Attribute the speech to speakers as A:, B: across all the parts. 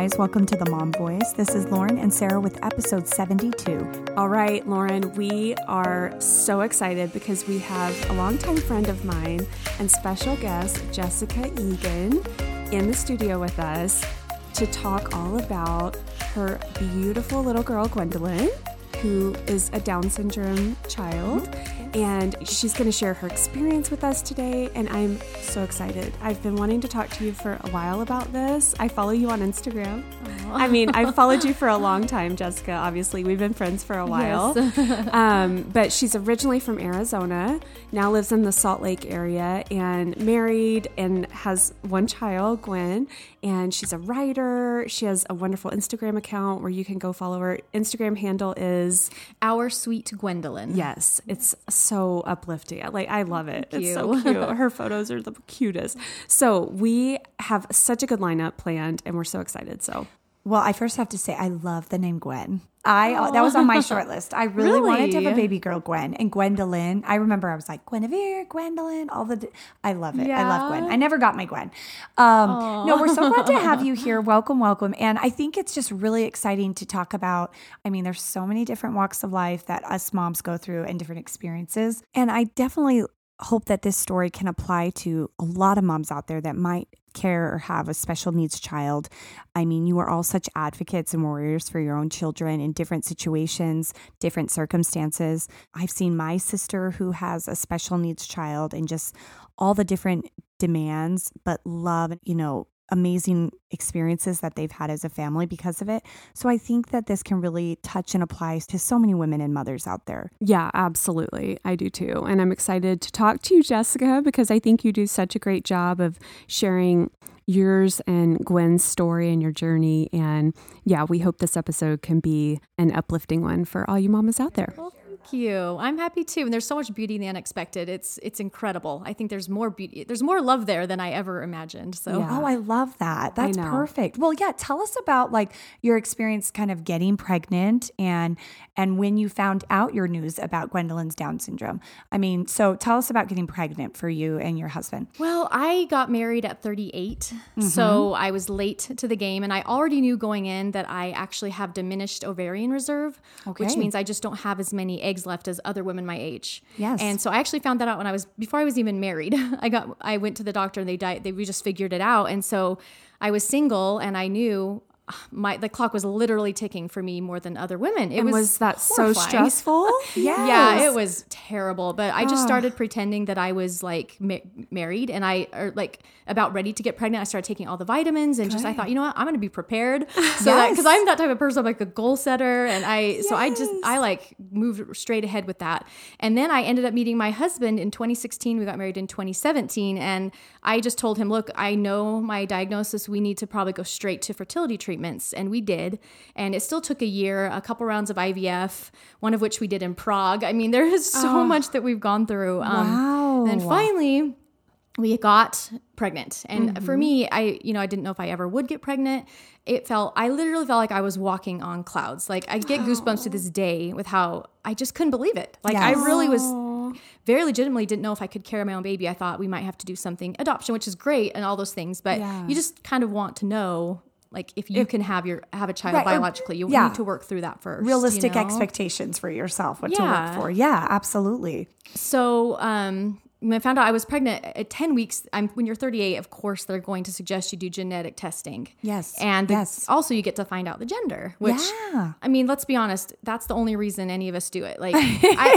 A: guys. Welcome to the Mom Voice. This is Lauren and Sarah with episode 72.
B: All right, Lauren, we are so excited because we have a longtime friend of mine and special guest, Jessica Egan, in the studio with us to talk all about her beautiful little girl, Gwendolyn, who is a Down syndrome child. And she's going to share her experience with us today. And I'm so excited. I've been wanting to talk to you for a while about this. I follow you on Instagram. I mean, I've followed you for a long time, Jessica. Obviously, we've been friends for a while.
C: Yes.
B: um, but she's originally from Arizona, now lives in the Salt Lake area, and married and has one child, Gwen. And she's a writer. She has a wonderful Instagram account where you can go follow her. Instagram handle is
C: Our sweet Gwendolyn.
B: Yes, it's so uplifting. Like I love it.
C: Thank
B: It's so cute. Her photos are the cutest. So we have such a good lineup planned, and we're so excited. So
A: Well, I first have to say I love the name Gwen. I uh, that was on my short list. I really, wanted to have a baby girl Gwen and Gwendolyn. I remember I was like Guinevere, Gwendolyn, all the. d- I love it. I love Gwen. I never got my Gwen. Um, no, we're so glad to have you here. Welcome, welcome. And I think it's just really exciting to talk about. I mean, there's so many different walks of life that us moms go through and different experiences, and I definitely hope that this story can apply to a lot of moms out there that might care or have a special needs child. I mean, you are all such advocates and warriors for your own children in different situations, different circumstances. I've seen my sister who has a special needs child and just all the different demands, but love, you know, amazing experiences that they've had as a family because of it. So I think that this can really touch and apply to so many women and mothers out there.
B: yeah, absolutely, I do too. And I'm excited to talk to you, Jessica, because I think you do such a great job of sharing yours and Gwen's story and your journey. And yeah, we hope this episode can be an uplifting one for all you mamas out there.
C: Well, thank you. I'm happy too. And there's so much beauty in the unexpected. It's it's incredible. I think there's more beauty. There's more love there than I ever imagined. So
B: Yeah.
A: Oh, I love that. That's perfect. Well, yeah, tell us about like your experience kind of getting pregnant and and when you found out your news about Gwendolyn's Down syndrome. I mean, so tell us about getting pregnant for you and your husband.
C: Well, I got married at 38,
A: Mm-hmm.
C: so I was late to the game, and I already knew going in that I actually have diminished ovarian reserve, which means I just don't have as many eggs left as other women my age.
A: Yes.
C: And so I actually found that out when I was before I was even married. I got I went to the doctor and they died. They we just figured it out, and so I was single, and I knew. Ah, My the clock was literally ticking for me more than other women. It
B: And
C: was,
B: was that so stressful?
C: Yeah, yeah, it was terrible. But I just started pretending that I was like ma- married and I or like about ready to get pregnant. I started taking all the vitamins and just I thought, you know what, I'm going to be prepared. So that because
A: Yes.
C: I'm that type of person, I'm like a goal setter, and I so I just I like moved straight ahead with that. And then I ended up meeting my husband in 2016. We got married in 2017, and I just told him, look, I know my diagnosis. We need to probably go straight to fertility and we did. And it still took a year, a couple rounds of IVF, one of which we did in Prague. I mean, there is so much that we've gone through. Um,
A: Wow.
C: And finally, we got pregnant and for me i you know i didn't know if i ever would get pregnant it felt i literally felt like i was walking on clouds like i get goosebumps to this day with how i just couldn't believe it like i really was very legitimately didn't know if i could carry my own baby i thought we might have to do something adoption which is great and all those things but
B: Yeah.
C: you just kind of want to know like if you can have your have a child
A: Right,
C: biologically you
A: yeah.
C: need to work through that first you
A: Realistic
C: know?
A: expectations for yourself, what to
C: Yeah.
A: work for. Yeah, absolutely.
C: So um, when I found out I was pregnant at 10 weeks, I'm, when you're 38, of course, they're going to suggest you do genetic testing.
A: Yes,
C: And the-
A: yes.
C: also you get to find out the gender, which,
A: Yeah.
C: I mean, let's be honest, that's the only reason any of us do it. Like, I,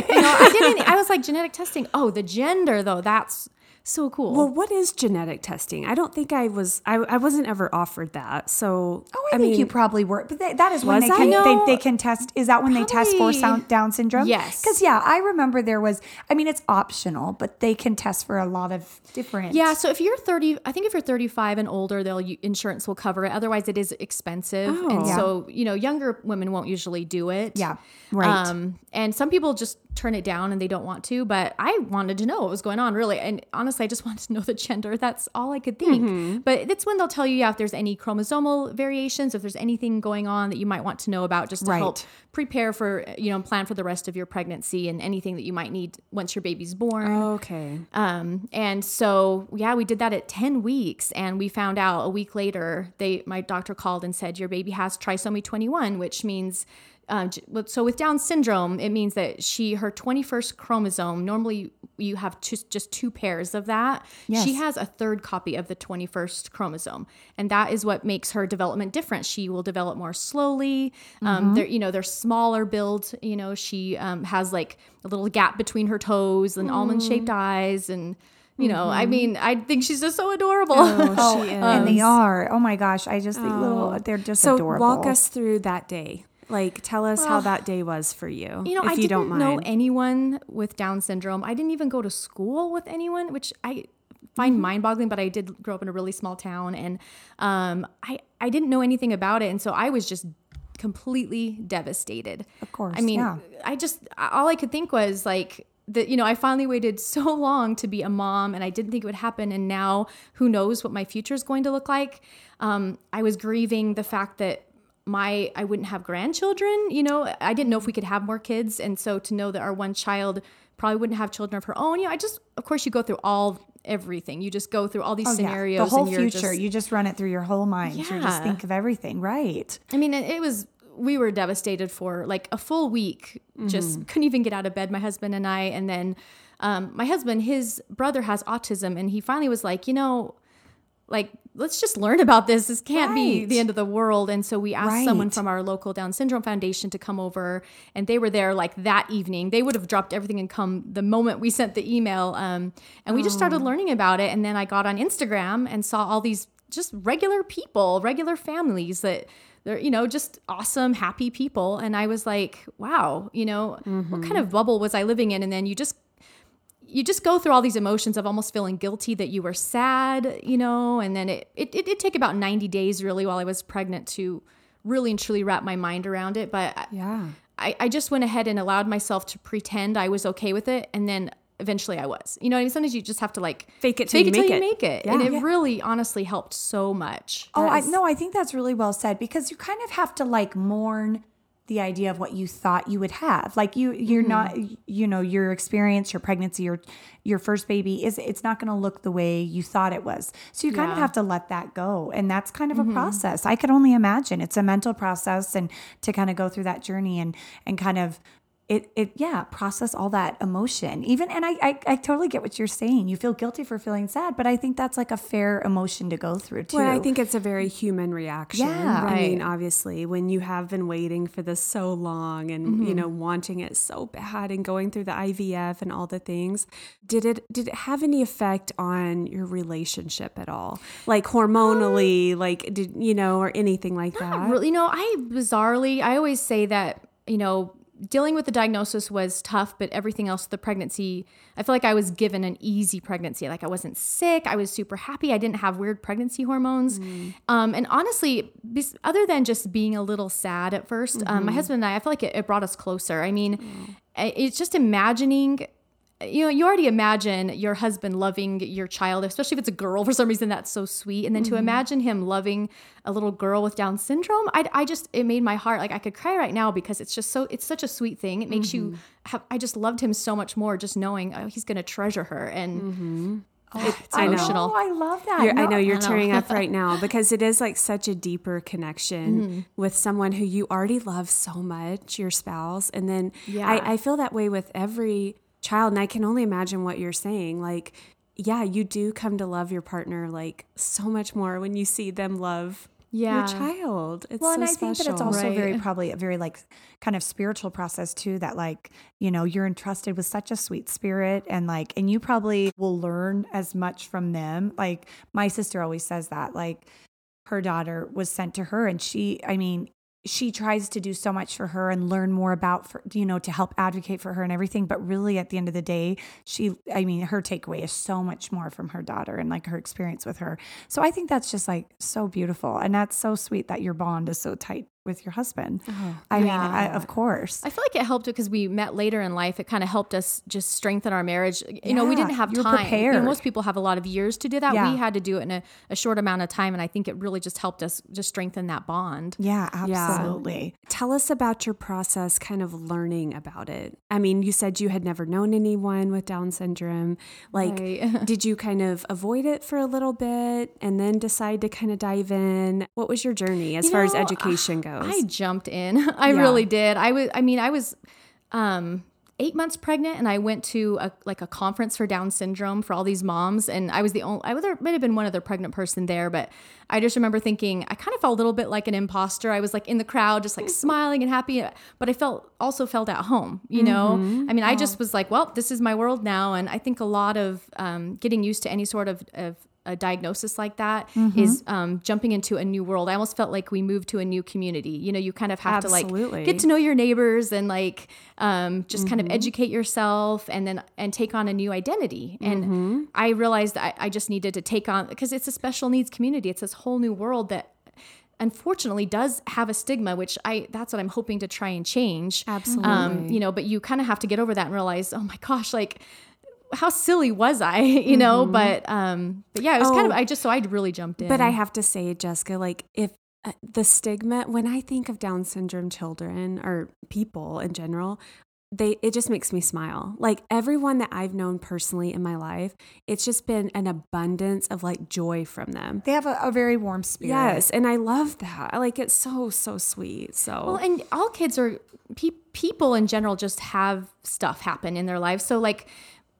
C: you know, I didn't, I was like, genetic testing. Oh, the gender though, that's so cool.
B: Well, what is genetic testing? I don't think I was. I, I wasn't ever offered that. So
A: Oh, I, think you probably were, but they, that is when they
B: I?
A: can
B: No.
A: they, they can test. Is that when they test for sound, Down syndrome?
C: Yes.
A: because yeah, I remember there was. I mean, it's optional, but they can test for a lot of different.
C: Yeah, so if you're 30, I think if you're 35 and older, they'll insurance will cover it. Otherwise, it is expensive, and
B: Oh.
A: Yeah.
C: so you know younger women won't usually do it.
A: Yeah, right.
C: Um, and some people just turn it down and they don't want to. But I wanted to know what was going on, really. And honestly, honestly, I just wanted to know the gender. That's all I could think. Mm-hmm. But it's when they'll tell you, yeah, if there's any chromosomal variations, if there's anything going on that you might want to know about, just to right. help prepare for, you know, plan for the rest of your pregnancy and anything that you might need once your baby's born.
B: okay.
C: Um, and so, yeah, we did that at 10 weeks and we found out a week later, they, my doctor called and said, your baby has trisomy 21, which means uh, so with Down syndrome, it means that she her 21st chromosome. Normally, you have just just two pairs of that. Yes. She has a third copy of the 21st chromosome, and that is what makes her development different. She will develop more slowly. Um, mm-hmm. Um, they're you know they're smaller build. You know she um, has like a little gap between her toes and mm. almond shaped eyes and you know, mm-hmm. I mean, I think she's just so adorable.
A: Oh, she is. and they are. Oh my gosh, I just think oh. little. They're just
B: so
A: adorable.
B: walk us through that day. Like, tell us well, how that day was for you.
C: You know, I you didn't know anyone with Down syndrome. I didn't even go to school with anyone, which I find mm-hmm. mind-boggling. But I did grow up in a really small town, and um, I I didn't know anything about it, and so I was just completely devastated.
A: Of course,
C: I mean,
A: yeah.
C: I just all I could think was like that you know i finally waited so long to be a mom and i didn't think it would happen and now who knows what my future is going to look like um, i was grieving the fact that my I wouldn't have grandchildren. You know, I didn't know if we could have more kids, and so to know that our one child probably wouldn't have children of her own. You know, I just of course you go through all everything. You just go through all these oh, scenarios.
A: Yeah. The whole future. Just, you just run it through your whole mind. Yeah. You just think of everything, right?
C: I mean, it, it was we were devastated for like a full week. Mm-hmm. Just couldn't even get out of bed. My husband and I, and then um, my husband, his brother has autism, and he finally was like, you know, like let's just learn about this. This can't right. be the end of the world. And so we asked right. someone from our local Down Syndrome Foundation to come over, and they were there like that evening. They would have dropped everything and come the moment we sent the email. Um, and we oh. just started oh. learning about it. And then I got on Instagram and saw all these just regular people, regular families that they're you know just awesome happy people and i was like wow you know mm-hmm. what kind of bubble was i living in and then you just you just go through all these emotions of almost feeling guilty that you were sad, you know, and then it, it, it did take about 90 days really while I was pregnant to really and truly wrap my mind around it. But
A: yeah,
C: I, I just went ahead and allowed myself to pretend I was okay with it. And then eventually I was, you know, I mean, sometimes you just have to like
B: fake it till, fake
C: you,
B: it till
C: you
B: it.
C: make it. Yeah. And it yeah. really honestly helped so much.
A: Oh, I, no, I think that's really well said because you kind of have to like mourn the idea of what you thought you would have like you you're mm-hmm. not you know your experience your pregnancy your your first baby is it's not going to look the way you thought it was so you kind yeah. of have to let that go and that's kind of mm-hmm. a process i could only imagine it's a mental process and to kind of go through that journey and and kind of it it yeah process all that emotion. Even and I, I, I totally get what you're saying. You feel guilty for feeling sad but i think that's like a fair emotion to go through too
B: well i think it's a very human reaction. Yeah. Right. i mean obviously when you have been waiting for this so long and mm-hmm. you know wanting it so bad and going through the ivf and all the things did it did it have any effect on your relationship at all? Like hormonally um, like did you know or anything like that?
C: really, you know i bizarrely i always say that you know dealing with the diagnosis was tough, but everything else, the pregnancy, I feel like I was given an easy pregnancy. Like I wasn't sick. I was super happy. I didn't have weird pregnancy hormones. Mm. Um, and honestly, other than just being a little sad at 1st mm-hmm. um, my mm-hmm. husband and I, I feel like it, it brought us closer. I mean, mm. it's just imagining you know, you already imagine your husband loving your child, especially if it's a girl. For some reason, that's so sweet. And then mm-hmm. to imagine him loving a little girl with Down syndrome, I, I just it made my heart like I could cry right now because it's just so it's such a sweet thing. It makes mm-hmm. you have. I just loved him so much more just knowing oh, he's going to treasure her and. Mm-hmm. Oh, it's emotional.
A: I, I love that.
B: No, I know you're tearing up right now because it is like such a deeper connection mm-hmm. with someone who you already love so much, your spouse. And then yeah. I, I feel that way with every child. And I can only imagine what you're saying. Like, yeah, you do come to love your partner like so much more when you see them love yeah. your child. It's
A: well,
B: so
A: and I
B: special.
A: think that it's also right. very probably a very like kind of spiritual process too. That like you know you're entrusted with such a sweet spirit, and like and you probably will learn as much from them. Like my sister always says that like her daughter was sent to her, and she, I mean, she tries to do so much for her and learn more about for, you know to help advocate for her and everything but really at the end of the day she i mean her takeaway is so much more from her daughter and like her experience with her. So i think that's just like so beautiful and that's so sweet that your bond is so tight with your husband. Uh-huh. I mean, I, of course.
C: I feel like it helped because we met later in life. It kind of helped us just strengthen our marriage. You know, we didn't have time. You know, most people have a lot of years to do that.
A: Yeah.
C: We had to do it in a, a short amount of time, and I think it really just helped us just strengthen that bond.
A: yeah, absolutely.
B: Tell us about your process, kind of learning about it. I mean, you said you had never known anyone with Down syndrome. Like,
C: Right.
B: did you kind of avoid it for a little bit and then decide to kind of dive in? What was your journey as
C: You
B: far as education goes?
C: I jumped in. I
B: Yeah.
C: really did. I was. I mean, I was um, eight months pregnant, and I went to a, like a conference for Down syndrome for all these moms, and I was the only. I was there might have been one other pregnant person there, but I just remember thinking I kind of felt a little bit like an imposter. I was like in the crowd, just like smiling and happy, but I felt also felt at home. You know, I mean, I just was like, well, this is my world now, and I think a lot of um, getting used to any sort of, of a diagnosis like that is um, jumping into a new world. I almost felt like we moved to a new community. You know, you kind of have to like get to know your neighbors and like um, just kind of educate yourself and then and take on a new identity. And I realized I, I just needed to take on because it's a special needs community. It's this whole new world that unfortunately does have a stigma which i that's what i'm hoping to try and change um
B: Absolutely.
C: you know but you kind of have to get over that and realize oh my gosh like how silly was i you know but um but yeah it was kind of
B: Oh.
C: i just so i really jumped in
B: But I have to say, Jessica, like if uh, the stigma when I think of Down syndrome children or people in general, they it just makes me smile. Like everyone that I've known personally in my life, it's just been an abundance of like joy from them.
A: They have a, a very warm spirit.
B: Yes, and I love that. I like it's so so sweet. So
C: Well, and all kids are pe- people in general just have stuff happen in their lives. So like,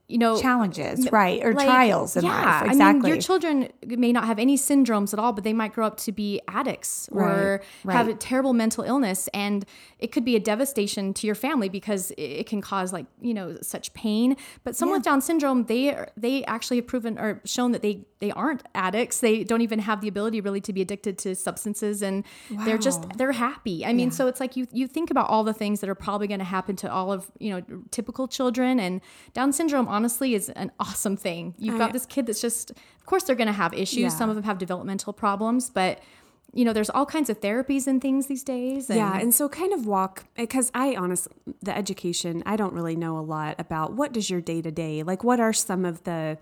C: you know,
A: Challenges, right? Or
C: like,
A: trials in
C: yeah,
A: life.
C: I
A: Exactly.
C: mean, your children may not have any syndromes at all, but they might grow up to be addicts or
A: Right,
C: have a terrible mental illness, and it could be a devastation to your family because it- can cause like you know such pain. But someone with Down syndrome, they are, they actually have proven or shown that they they aren't addicts. They don't even have the ability really to be addicted to substances, and they're just they're happy. I mean, so it's like you you think about all the things that are probably going to happen to all of you know typical children, and Down syndrome honestly is an awesome thing. You've got
B: I-
C: this kid that's just, of course, they're going to have issues.
B: Yeah.
C: Some of them have developmental problems, but you know, there's all kinds of therapies and things these days. And
B: Yeah, and so kind of walk eh, because I honestly the education I don't really know a lot about what does your day to day like what are some of the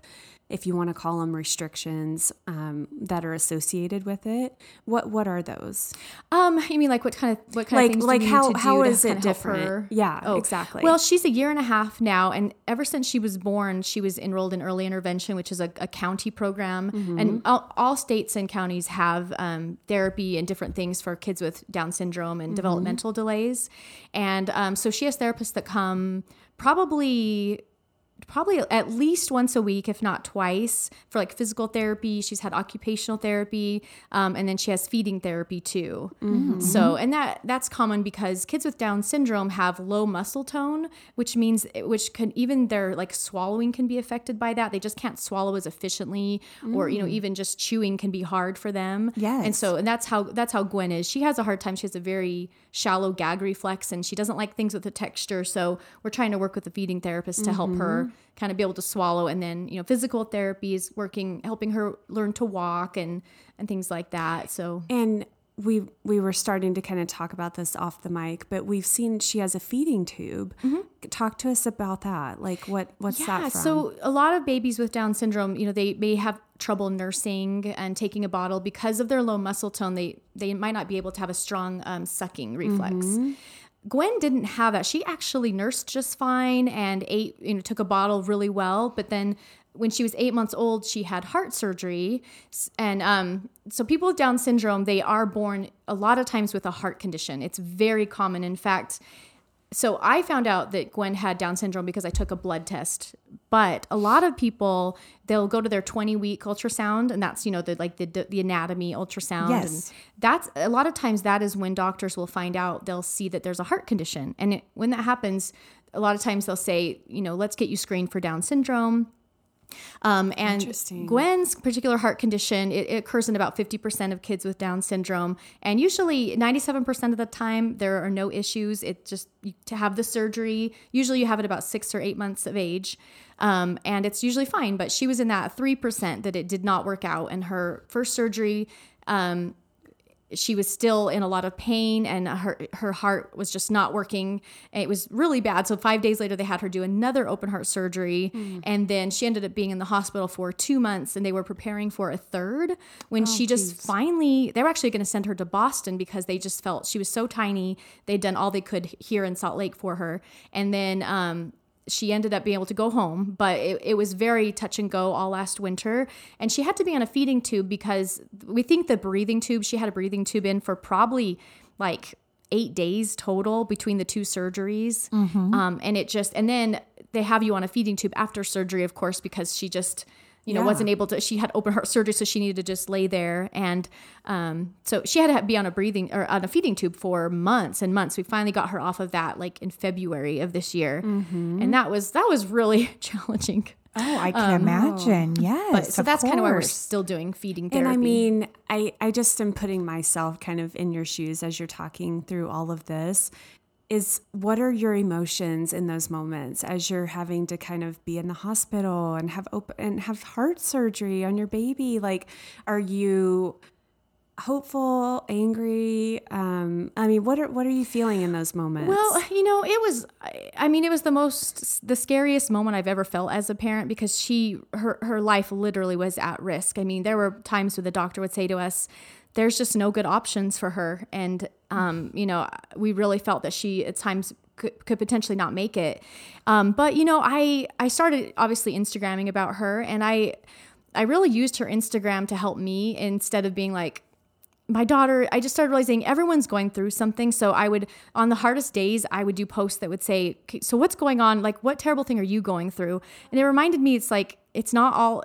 B: if you want to call them restrictions um, that are associated with it what what are those
C: Um, you mean like what kind of what kind
B: Like-
C: of things
B: like how-
C: do
B: is
C: to
B: it
C: kind of help
B: different?
C: her?
B: Yeah, exactly.
C: Well, she's a year and a half now, and ever since she was born, she was enrolled in early intervention, which is a, a county program,
B: Mm-hmm.
C: and all, all states and counties have um, therapy and different things for kids with Down syndrome and
B: Mm-hmm.
C: developmental delays, and um, so she has therapists that come probably probably at least once a week, if not twice, for like physical therapy. She's had occupational therapy, um, and then she has feeding therapy too. Mm-hmm. So, and that that's common because kids with Down syndrome have low muscle tone, which means which can even their like swallowing can be affected by that. They just can't swallow as efficiently, or you know, mm. even just chewing can be hard for them.
A: Yeah,
C: and so and that's how that's how Gwen is. She has a hard time. She has a very shallow gag reflex, and she doesn't like things with the texture. So we're trying to work with the feeding therapist to help her mm-hmm. Kind of be able to swallow. And then you know, physical therapy is working, helping her learn to walk and and things like that. So
B: and we we were starting to kind of talk about this off the mic but we've seen she has a feeding tube talk to us about that like what what's
C: Mm-hmm. yeah,
B: that from
C: so a lot of babies with Down syndrome, you know, they may have trouble nursing and taking a bottle because of their low muscle tone. They they might not be able to have a strong um, sucking reflex. Gwen didn't have that. She actually nursed just fine and ate, you know, took a bottle really well. But then when she was eight months old, she had heart surgery. And um, so people with Down syndrome, they are born a lot of times with a heart condition. It's very common. In fact, so I found out that Gwen had Down syndrome because I took a blood test. But a lot of people, they'll go to their 20 week ultrasound, and that's you know the like the the anatomy ultrasound.
A: Yes.
C: And that's a lot of times that is when doctors will find out they'll see that there's a heart condition, and it, when that happens, a lot of times they'll say, you know, let's get you screened for Down syndrome. Um, and. Gwen's particular heart condition, it, it occurs in about 50% of kids with Down syndrome. And usually 97% of the time, there are no issues. It just, you, to have the surgery, usually you have it about six or eight months of age. Um, and it's usually fine. But she was in that 3% that it did not work out. And her first surgery, um, she was still in a lot of pain and her her heart was just not working. It was really bad. So 5 days later they had her do another open heart surgery. Mm. and then she ended up being in the hospital for 2 months and they were preparing for a third when oh, she just geez. finally they were actually going to send her to Boston because they just felt she was so tiny. They'd done all they could here in Salt Lake for her. And then um she ended up being able to go home, but it, it, was very touch and go all last winter. And she had to be on a feeding tube because we think the breathing tube, she had a breathing tube in for probably like eight days total between the two surgeries. Mm-hmm. Um, and it just, and then they have you on a feeding tube after surgery, of course, because she just you know, yeah. wasn't able to, she had open heart surgery, so she needed to just lay there. And um, so she had to be on a breathing or on a feeding tube for months and months. We finally got her off of that like in February of this year. Mm-hmm. And that was, that was really challenging.
A: Oh, I can um, imagine. Yes.
C: But, so that's course. kind of why we're still doing feeding therapy.
B: And I mean, I, I just am putting myself kind of in your shoes as you're talking through all of this is what are your emotions in those moments as you're having to kind of be in the hospital and have open and have heart surgery on your baby? Like are you hopeful angry um i mean what are what are you feeling in those moments
C: well you know it was i mean it was the most the scariest moment i've ever felt as a parent because she her her life literally was at risk i mean there were times where the doctor would say to us there's just no good options for her. And, um, you know, we really felt that she at times could, could potentially not make it. Um, but, you know, I, I started obviously Instagramming about her and I, I really used her Instagram to help me instead of being like, my daughter, I just started realizing everyone's going through something. So I would, on the hardest days, I would do posts that would say, So what's going on? Like, what terrible thing are you going through? And it reminded me, it's like, it's not all,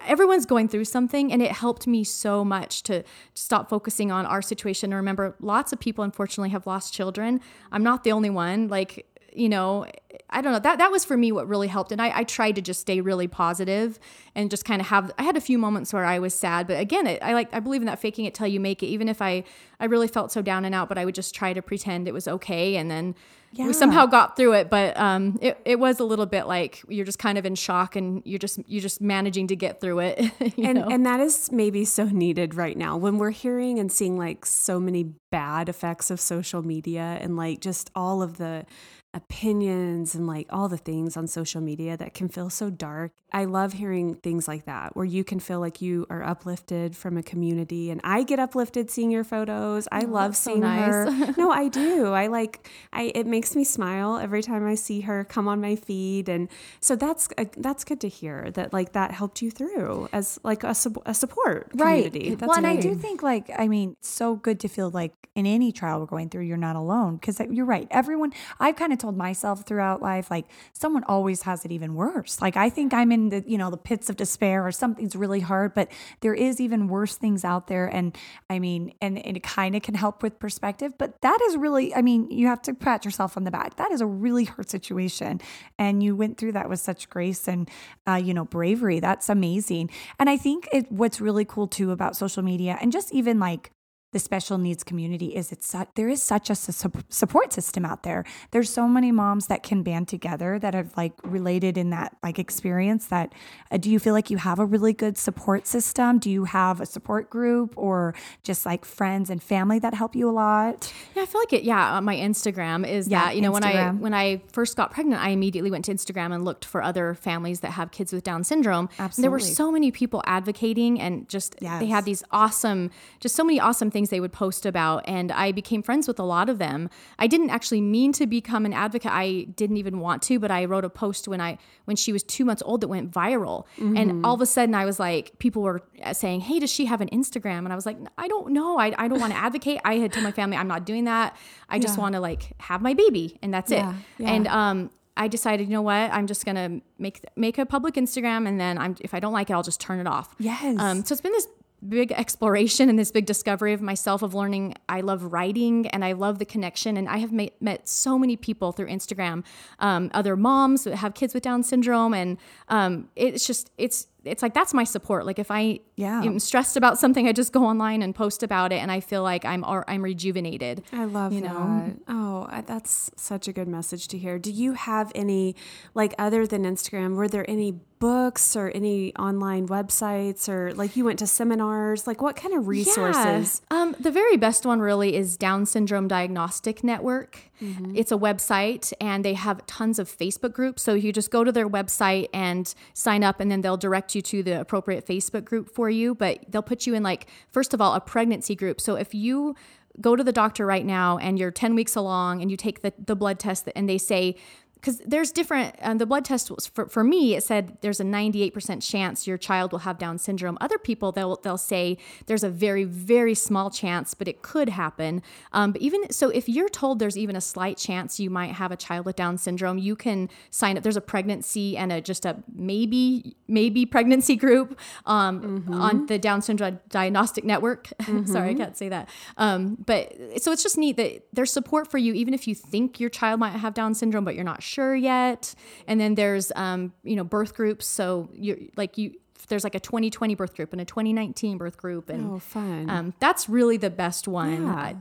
C: everyone's going through something. And it helped me so much to stop focusing on our situation. And remember, lots of people, unfortunately, have lost children. I'm not the only one. Like, you know, I don't know. That that was for me what really helped. And I, I tried to just stay really positive and just kind of have I had a few moments where I was sad, but again, it, I like I believe in that faking it till you make it. Even if I I really felt so down and out, but I would just try to pretend it was okay and then yeah. we somehow got through it. But um it, it was a little bit like you're just kind of in shock and you're just you're just managing to get through it.
B: and know? and that is maybe so needed right now when we're hearing and seeing like so many bad effects of social media and like just all of the opinions and like all the things on social media that can feel so dark. I love hearing things like that where you can feel like you are uplifted from a community and I get uplifted seeing your photos. I oh, love seeing so nice. her. no, I do. I like I it makes me smile every time I see her come on my feed and so that's that's good to hear that like that helped you through as like a, a support community.
A: Right. That's well, and I do think like I mean, so good to feel like in any trial we're going through you're not alone because you're right. Everyone I've kind of told myself throughout life, like someone always has it even worse. Like I think I'm in the, you know, the pits of despair or something's really hard, but there is even worse things out there. And I mean, and, and it kind of can help with perspective, but that is really, I mean, you have to pat yourself on the back. That is a really hard situation. And you went through that with such grace and, uh, you know, bravery. That's amazing. And I think it, what's really cool too about social media and just even like the special needs community is it's su- there is such a su- support system out there. There's so many moms that can band together that have like related in that like experience. That uh, do you feel like you have a really good support system? Do you have a support group or just like friends and family that help you a lot?
C: Yeah, I feel like it. Yeah, my Instagram is yeah, that you know Instagram. when I when I first got pregnant, I immediately went to Instagram and looked for other families that have kids with Down syndrome. Absolutely, there were so many people advocating and just yes. they had these awesome, just so many awesome things things they would post about. And I became friends with a lot of them. I didn't actually mean to become an advocate. I didn't even want to, but I wrote a post when I when she was two months old that went viral. Mm-hmm. And all of a sudden I was like, people were saying, Hey, does she have an Instagram? And I was like, I don't know. I, I don't want to advocate. I had told my family I'm not doing that. I just yeah. want to like have my baby and that's yeah. it. Yeah. And um I decided, you know what, I'm just gonna make make a public Instagram, and then I'm if I don't like it, I'll just turn it off.
A: Yes. Um,
C: so it's been this big exploration and this big discovery of myself of learning I love writing and I love the connection. And I have met, met so many people through Instagram um, other moms that have kids with Down syndrome. And um, it's just it's it's like that's my support. Like if I yeah. am stressed about something I just go online and post about it. And I feel like I'm I'm rejuvenated.
B: I love you that. Know? oh that's such a good message to hear. Do you have any like other than Instagram were there any books or any online websites or like you went to seminars? Like what kind of resources?
C: Yeah. Um, the very best one really is Down Syndrome Diagnostic Network. Mm-hmm. It's a website and they have tons of Facebook groups. So you just go to their website and sign up, and then they'll direct you to the appropriate Facebook group for you. But they'll put you in, like, first of all, a pregnancy group. So if you go to the doctor right now and you're 10 weeks along and you take the, the blood test and they say because there's different um, the blood test was for, for me it said there's a 98% chance your child will have down syndrome other people they'll, they'll say there's a very very small chance but it could happen um, but even so if you're told there's even a slight chance you might have a child with down syndrome you can sign up there's a pregnancy and a just a maybe maybe pregnancy group um, mm-hmm. on the down syndrome diagnostic network mm-hmm. sorry i can't say that um, but so it's just neat that there's support for you even if you think your child might have down syndrome but you're not sure yet. And then there's, um, you know, birth groups. So you like you, there's like a 2020 birth group and a 2019 birth group and
B: oh, fun.
C: Um, that's really the best one yeah.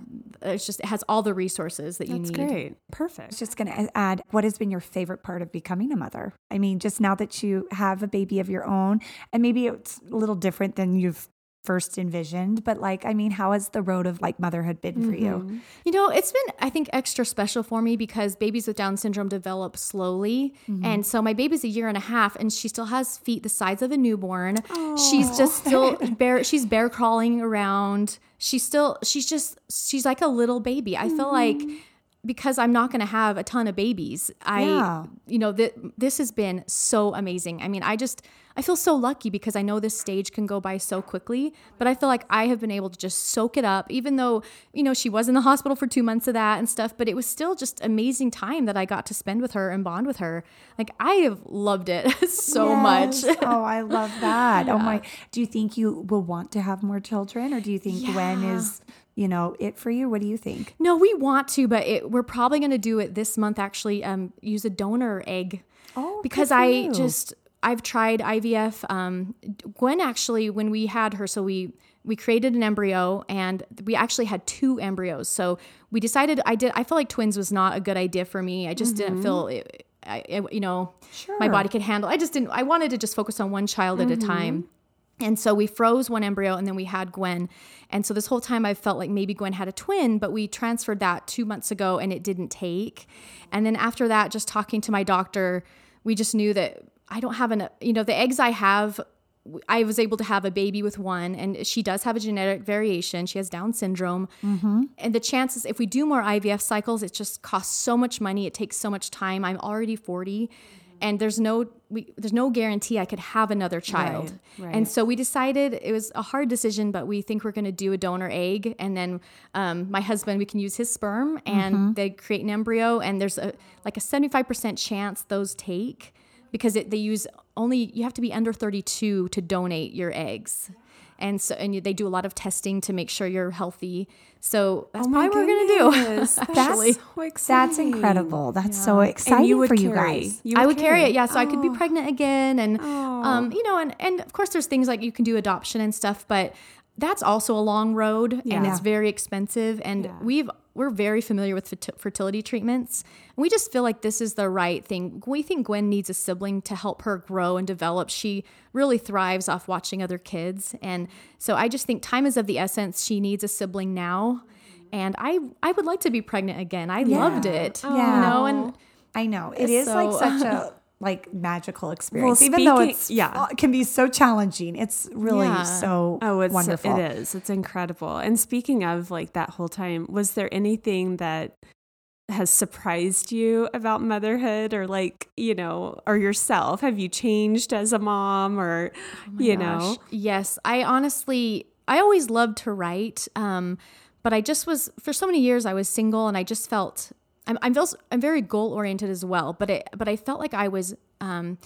C: it's just it has all the resources that you need
B: great perfect
A: I was just going to add what has been your favorite part of becoming a mother i mean just now that you have a baby of your own and maybe it's a little different than you've first envisioned but like i mean how has the road of like motherhood been for mm-hmm. you
C: you know it's been i think extra special for me because babies with down syndrome develop slowly mm-hmm. and so my baby's a year and a half and she still has feet the size of a newborn Aww. she's just still bear she's bear crawling around she's still she's just she's like a little baby i mm-hmm. feel like because I'm not going to have a ton of babies. I, yeah. you know, th- this has been so amazing. I mean, I just, I feel so lucky because I know this stage can go by so quickly, but I feel like I have been able to just soak it up, even though, you know, she was in the hospital for two months of that and stuff, but it was still just amazing time that I got to spend with her and bond with her. Like, I have loved it so yes.
A: much. oh, I love that. Yeah. Oh, my. Do you think you will want to have more children or do you think yeah. Gwen is you know it for you what do you think
C: no we want to but it, we're probably going to do it this month actually um, use a donor egg
A: oh
C: because i you. just I've tried IVF. Um, Gwen actually, when we had her, so we we created an embryo and we actually had two embryos. So we decided I did. I felt like twins was not a good idea for me. I just mm-hmm. didn't feel. It, I, it, you know, sure. my body could handle. I just didn't. I wanted to just focus on one child mm-hmm. at a mm-hmm. time. And so we froze one embryo and then we had Gwen. And so this whole time I felt like maybe Gwen had a twin, but we transferred that two months ago and it didn't take. And then after that, just talking to my doctor, we just knew that I don't have an, you know, the eggs I have, I was able to have a baby with one, and she does have a genetic variation. She has Down syndrome. Mm-hmm. And the chances, if we do more IVF cycles, it just costs so much money. It takes so much time. I'm already 40 and there's no we, there's no guarantee I could have another child. Right, right. And so we decided it was a hard decision, but we think we're going to do a donor egg, and then um, my husband we can use his sperm, and mm-hmm. they create an embryo, and there's a like a 75% chance those take because it, they use only you have to be under 32 to donate your eggs and so and they do a lot of testing to make sure you're healthy. So that's oh probably what we're gonna
A: do. that's so exciting. that's incredible. That's yeah. so exciting you for carry, you guys.
C: You I would carry. carry it, yeah. So oh. I could be pregnant again, and oh. um, you know, and and of course, there's things like you can do adoption and stuff, but that's also a long road yeah. and it's very expensive. And yeah. we've we're very familiar with fertility treatments. And we just feel like this is the right thing. We think Gwen needs a sibling to help her grow and develop. She really thrives off watching other kids. And so I just think time is of the essence. She needs a sibling now. And I I would like to be pregnant again. I yeah. loved it. Yeah. You know, and
A: I know. it is so, like such a like magical experience, well, even though it's yeah, it can be so challenging. It's really yeah. so oh, it's wonderful.
B: It is. It's incredible. And speaking of like that whole time, was there anything that has surprised you about motherhood or like you know or yourself have you changed as a mom or oh you gosh. know
C: yes i honestly i always loved to write um, but i just was for so many years i was single and i just felt I'm I'm, I'm very goal oriented as well, but it but I felt like I was um,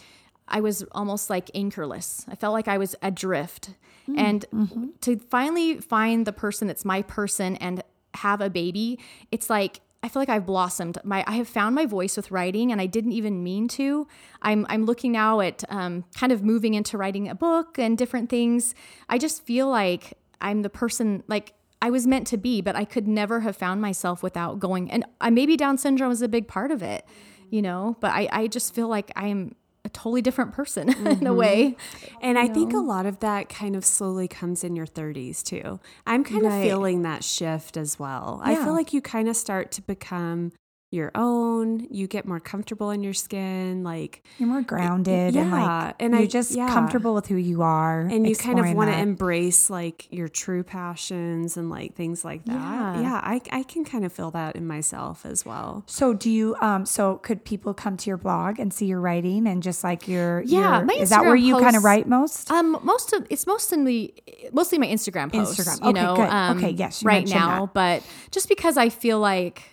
C: I was almost like anchorless. I felt like I was adrift. Mm, and mm-hmm. to finally find the person that's my person and have a baby, it's like I feel like I've blossomed. My I have found my voice with writing, and I didn't even mean to. I'm I'm looking now at um, kind of moving into writing a book and different things. I just feel like I'm the person like I was meant to be, but I could never have found myself without going. And I, maybe Down syndrome is a big part of it, you know, but I, I just feel like I'm a totally different person in a mm-hmm. way.
B: And I think a lot of that kind of slowly comes in your 30s too. I'm kind
C: Right.
B: of feeling that shift as well. I feel like you kind of start to become your own. You get more comfortable in your skin, like,
A: You're more grounded and
B: yeah,
A: like
B: and
A: you're
B: I-
A: just
B: yeah.
A: comfortable with who you are.
B: and you kind of want to embrace like your true passions and like things like that.
C: Yeah.
B: Yeah, I, I can kind of feel that in myself as well.
A: So do you um so could people come to your blog and see your writing and just like your
C: Yeah,
A: your, is that where you kind of write most?
C: Um, most of it's mostly mostly my Instagram posts.
A: Instagram.
C: You
A: Okay,
C: know,
A: good.
C: um,
A: Okay, yes,
C: right now,
A: that.
C: but just because I feel like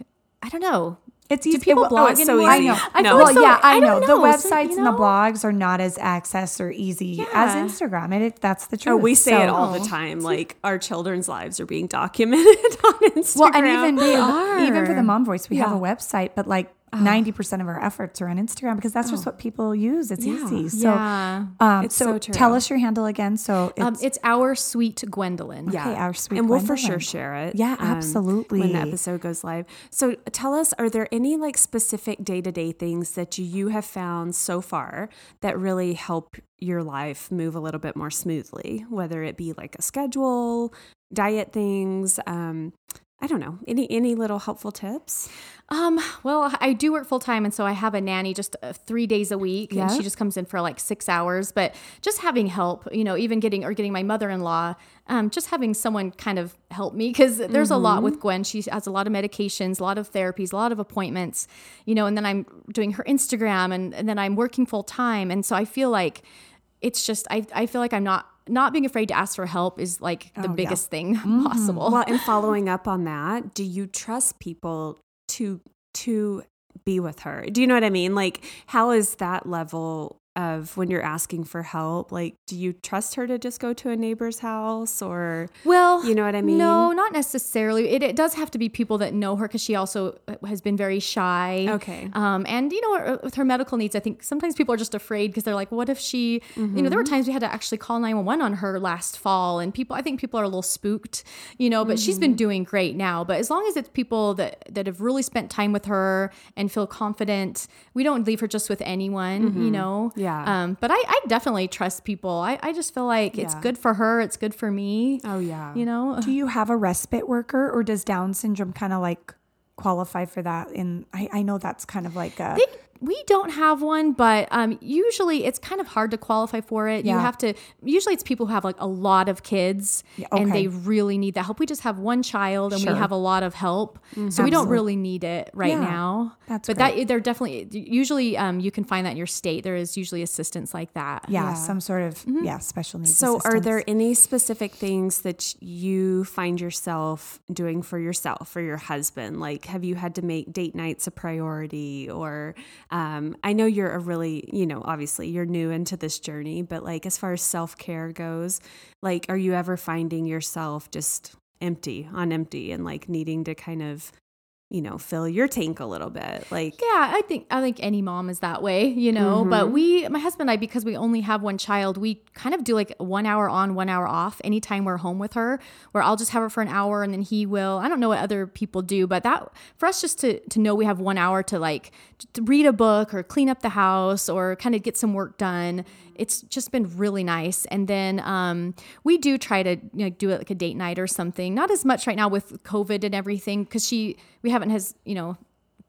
C: I don't know.
A: It's
C: Do
A: easy.
C: people
A: it- oh,
C: blog
B: it's so
C: anymore?
A: I
B: easy.
A: know.
C: I
B: No.
A: well,
C: so-
A: yeah, I,
C: I
A: know.
C: don't
A: The
C: know, so,
A: websites
C: you
A: and the blogs are not as access or easy as Instagram. And it, that's the truth.
B: Oh, we say it all the time. Like our children's lives are being documented on Instagram.
A: Well, and even
C: They
A: for, even for the mom voice, we have a website, but like ninety percent of our efforts are on Instagram because that's just what people use. It's
B: Yeah.
A: easy. So,
C: yeah,
A: um,
B: It's
A: so,
B: so true.
A: tell us your handle again. So it's,
C: um, it's our sweet Gwendolyn.
B: Yeah.
A: Okay, our sweet
B: and we'll for sure share it.
A: Yeah,
B: um,
A: absolutely.
B: When the episode goes live. So tell us, are there any like specific day to day things that you have found so far that really help your life move a little bit more smoothly? Whether it be like a schedule, diet things, um, I don't know, any any little helpful tips?
C: Um, well, I do work full time, and so I have a nanny just uh, three days a week, and she just comes in for like six hours. But just having help, you know, even getting or getting my mother in law, um, just having someone kind of help me because there's a lot with Gwen. She has a lot of medications, a lot of therapies, a lot of appointments, you know, and then I'm doing her Instagram, and, and then I'm working full time, and so I feel like it's just I I feel like I'm not not being afraid to ask for help is like the
A: Oh, yeah.
C: biggest thing mm-hmm. possible.
B: Well, and following up on that, do you trust people to to be with her? Do you know what I mean? Like, how is that level of when you're asking for help? Like, do you trust her to just go to a neighbor's house or
C: Well,
B: You know what I mean?
C: No, not necessarily. It, it does have to be people that know her because she also uh, has been very shy.
B: Okay.
C: Um, and you know, with her medical needs, I think sometimes people are just afraid because they're like, "What if she?" You know, there were
B: Mm-hmm.
C: times we had to actually call nine one one on her last fall, and people, I think people are a little spooked. You know, but she's
B: Mm-hmm.
C: been doing great now. But as long as it's people that that have really spent time with her and feel confident, we don't leave her just with anyone. You know.
B: Mm-hmm. Yeah.
C: Um, but I, I definitely trust people. I, I just feel like it's good for her. It's good for me.
B: Oh yeah.
C: You know.
A: Do you have a respite worker or does Down syndrome kind of like qualify for that? And I, I know that's kind of like a.
C: They, we don't have one, but um, usually it's kind of hard to qualify for it. You have to. Usually, it's people who have like a lot of kids
A: Yeah,
C: and they really need that help. We just have one child and
A: Sure.
C: we have a lot of help, so we don't really need it right
A: Yeah,
C: now.
A: that's
C: but that they're definitely usually um, you can find that in your state. There is usually assistance like that.
A: yeah,
B: Yeah.
A: some sort of yeah special needs.
B: So, are there any specific things that you find yourself doing for yourself, or your husband? Like, have you had to make date nights a priority? Or um, I know you're a really, you know, obviously you're new into this journey, but like as far as self care goes, like, are you ever finding yourself just empty on empty and like needing to kind of, you know, fill your tank a little bit? Like,
C: Yeah, I think I think any mom is that way, you know.
A: Mm-hmm.
C: But we, my husband and I, because we only have one child, we kind of do like one hour on, one hour off anytime we're home with her, where I'll just have her for an hour and then he will. I don't know what other people do, but that for us just to to know we have one hour to like to read a book or clean up the house or kind of get some work done. It's just been really nice. And then um, we do try to you know, do it like a date night or something. Not as much right now with COVID and everything because she we haven't has you know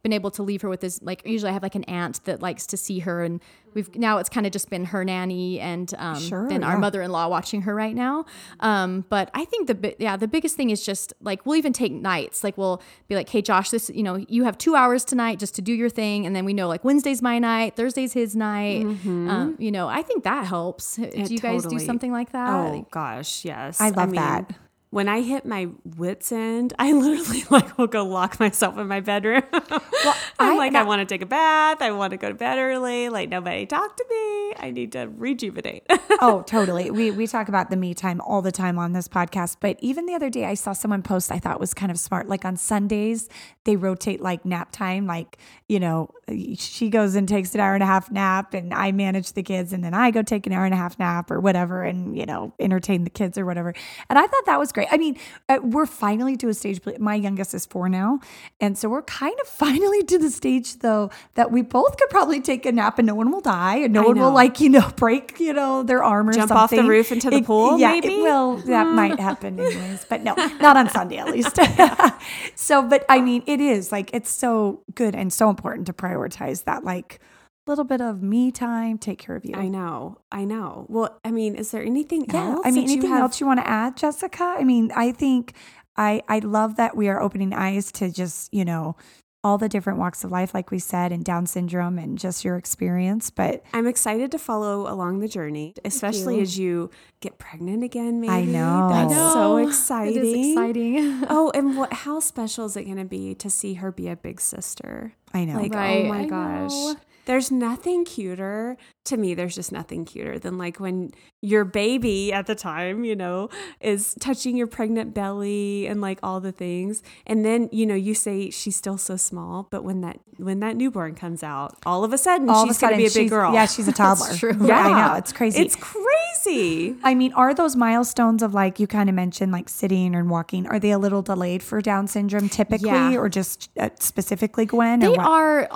C: been able to leave her with this like usually I have like an aunt that likes to see her and we've now it's kind of just been her nanny and um,
A: Sure,
C: then our mother-in-law watching her right now. Um, but I think the yeah the biggest thing is just like we'll even take nights. Like we'll be like hey Josh this you know you have two hours tonight just to do your thing and then we know like Wednesday's my night Thursday's his night. Um, you know I think that helps. Do you guys do something like that?
B: Oh gosh, yes.
A: I love that.
B: When I hit my wits end, I literally like will go lock myself in my bedroom. I'm
A: I-
B: like,
A: now-
B: I want to take a bath. I want to go to bed early. Like nobody talk to me. I need to rejuvenate.
A: oh, totally. We we talk about the me time all the time on this podcast. But even the other day, I saw someone post I thought was kind of smart. Like on Sundays, they rotate like nap time. Like you know, she goes and takes an hour and a half nap, and I manage the kids, and then I go take an hour and a half nap or whatever, and you know, entertain the kids or whatever. And I thought that was great great. I mean, uh, we're finally to a stage. My youngest is four now, and so we're kind of finally to the stage though that we both could probably take a nap and no one will die and no
B: I
A: one will like you know break you know their arm or
B: Jump off the roof into the
A: It-
B: pool,
A: Yeah,
B: maybe?
A: it will. That might happen anyways, but no, not on Sunday at least. so, but I mean, it is like it's so good and so important to prioritize that like little bit of me time. Take care of you.
B: I know. I know. Well, I mean, is there anything
A: Yeah.
B: else?
A: I mean,
B: that you
A: anything
B: have-
A: else you want to add, Jessica? I mean, I think I I love that we are opening eyes to just you know all the different walks of life, like we said, and Down syndrome and just your experience. But
B: I'm excited to follow along the journey, especially
A: you.
B: as you get pregnant again. Maybe
A: I know.
B: that's
A: I
B: so exciting.
C: It is exciting.
B: Oh, and what? How special is it going to be to see her be a big sister?
A: I know.
B: Like, oh
C: Right,
B: oh my
C: I
B: gosh.
C: know.
B: There's nothing cuter to me. There's just nothing cuter than like when your baby at the time, you know, is touching your pregnant belly and like all the things. And then, you know, you say she's still so small, but when that when that newborn comes out, all of a sudden
A: all
B: she's going to be a big girl.
A: Yeah, she's a toddler.
C: true.
A: Yeah, I know. It's crazy.
B: It's crazy.
A: I mean, are those milestones of like you kind of mentioned, like sitting and walking, are they a little delayed for Down syndrome typically,
C: Yeah.
A: or just uh, specifically Gwen?
C: They are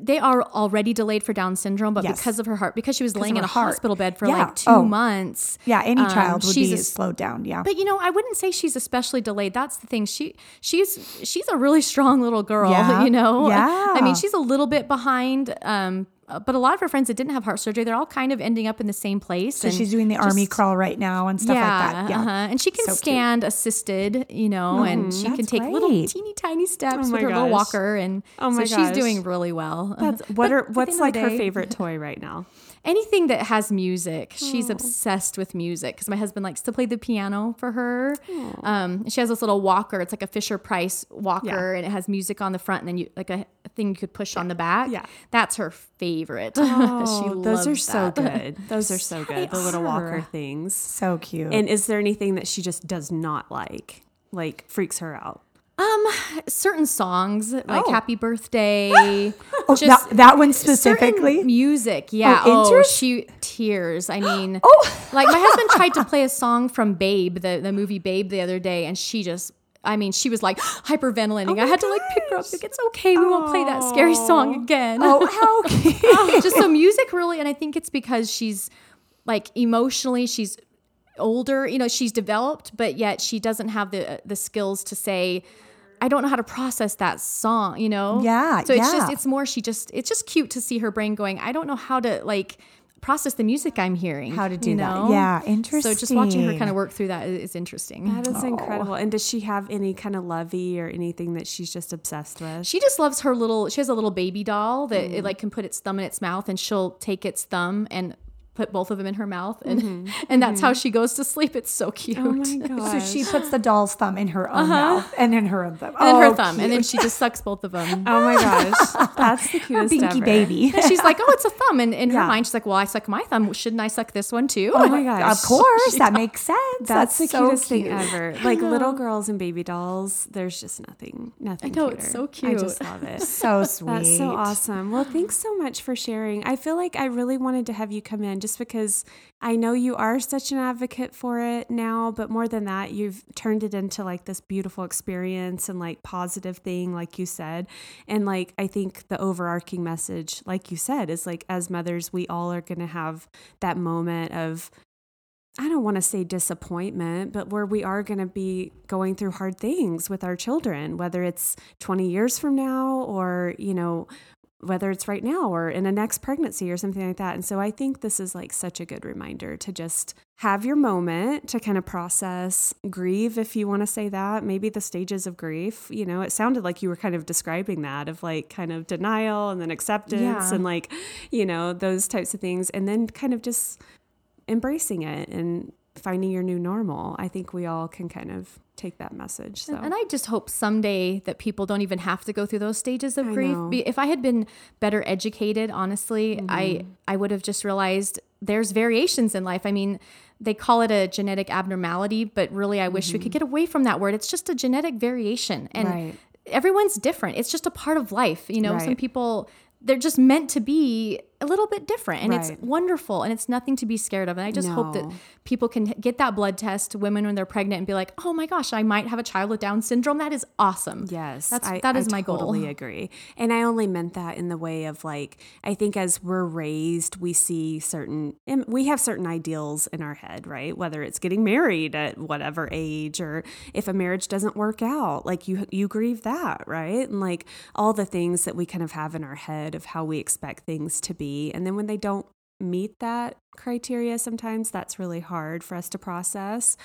C: they are already delayed for Down syndrome, but
A: Yes.
C: because of her heart, because she was laying in a
A: heart.
C: hospital bed for
A: Yeah.
C: like two
A: Oh.
C: months.
A: Yeah, any
C: um,
A: child would
C: she's
A: be
C: a
A: slowed down. Yeah.
C: But you know, I wouldn't say she's especially delayed. That's the thing. She she's she's a really strong little girl.
A: Yeah.
C: You know.
A: Yeah.
C: I mean, she's a little bit behind. Um, but a lot of her friends that didn't have heart surgery, they're all kind of ending up in the same place.
A: so she's doing the army crawl right now and stuff like that. Yeah.
C: uh-huh. and she can
A: So cute.
C: stand assisted, you know, and she can
A: That's
C: take little teeny tiny steps
B: Oh
C: with
B: my
C: her little walker, and
B: Oh my
C: so
B: gosh.
C: she's doing really well.
B: That's
C: But
B: are what's like
C: the
B: her favorite toy right now?
C: Anything that has music she's
B: Oh.
C: obsessed with music because my husband likes to play the piano for her um, she has this little walker it's like a fisher price walker
B: Yeah.
C: and it has music on the front and then you like a, a thing you could push on the back
B: Yeah.
C: that's her favorite
B: Oh,
C: she
B: those are
C: loves
B: so
C: that.
B: good. Those are so good. The little walker things.
A: So cute.
B: And is there anything that she just does not like? Like freaks her out?
C: Um certain songs like
B: Oh.
C: happy birthday
A: oh, that, that one specifically.
C: Music, yeah.
A: Oh,
C: Oh, she tears. I mean,
A: Oh.
C: like my husband tried to play a song from Babe, the the movie Babe, the other day, and she just. I mean, she was like hyperventilating. I had to like pick her up. Like, it's okay. We won't play that scary song again.
A: oh, how cute.
C: just so music really, and I think it's because she's like emotionally, she's older. You know, she's developed, but yet she doesn't have the the skills to say. I don't know how to process that song, you know?
A: Yeah,
C: So it's
A: yeah.
C: just, it's more, she just, it's just cute to see her brain going, I don't know how to like process the music I'm hearing.
A: How to do
C: you
A: that. Yeah. Interesting.
C: So just watching her kind of work through that is, is interesting.
B: That is incredible. And does she have any kind of lovey or anything that she's just obsessed with?
C: She just loves her little. She has a little baby doll that
A: Mm.
C: it like can put its thumb in its mouth, and she'll take its thumb and put both of them in her mouth, and and that's how she goes to sleep. It's so cute.
B: Mm-hmm. oh my
A: So she puts the doll's thumb in her own mouth and in her own thumb.
C: and then her
A: Oh,
C: thumb, and then she just sucks both of them.
B: oh my gosh. That's the cutest
A: Binky
B: ever.
A: baby.
C: And she's like, "Oh, it's a thumb," and in
A: Yeah.
C: her mind, she's like, "Well, I suck my thumb. Shouldn't I suck this one too?"
B: Oh my gosh.
A: Of course, that makes sense.
B: That's, the
A: so
B: cutest
A: cute.
B: thing ever. Like little girls and baby dolls, there's just nothing, nothing.
C: I know, it's so cute.
B: I just love it.
A: So sweet.
B: That's so awesome. Well, thanks so much for sharing. I feel like I really wanted to have you come in just because I know you are such an advocate for it now, but more than that, you've turned it into like this beautiful experience and like positive thing, like you said. And like, I think the overarching message, like you said, is like as mothers, we all are going to have that moment of, I don't want to say disappointment, but where we are going to be going through hard things with our children, whether it's 20 years from now or, you know, whether it's right now or in a next pregnancy or something like that. And so I think this is like such a good reminder to just have your moment to kind of process, grieve, if you want to say that, maybe the stages of grief. You know, it sounded like you were kind of describing that of like kind of denial and then acceptance
C: Yeah.
B: and like, you know, those types of things. And then kind of just embracing it and finding your new normal. I think we all can kind of take that message. So
C: And I just hope someday that people don't even have to go through those stages of
B: I
C: grief.
B: know.
C: If I had been better educated, honestly, I
B: Mm-hmm.
C: I would have just realized there's variations in life. I mean, they call it a genetic abnormality, but really I wish we could get away from that word. It's just a genetic variation. And
B: Mm-hmm. Right.
C: everyone's different. It's just a part of life. You know, some people they're just meant to be a little bit different and right. it's wonderful and it's nothing to be scared of. And I just no. hope that people can get that blood test, women when they're pregnant, and be like, oh my gosh, I might have a child with Down syndrome. That is awesome.
B: Yes.
C: That's, I, that is
B: I
C: my
B: goal. I totally agree. And I only meant that in the way of like, I think as we're raised, we see certain, we have certain ideals in our head, right? Whether it's getting married at whatever age or if a marriage doesn't work out, like you, you grieve that, right? And like all the things that we kind of have in our head of how we expect things to be. And then when they don't meet that criteria, sometimes that's really hard for us to process.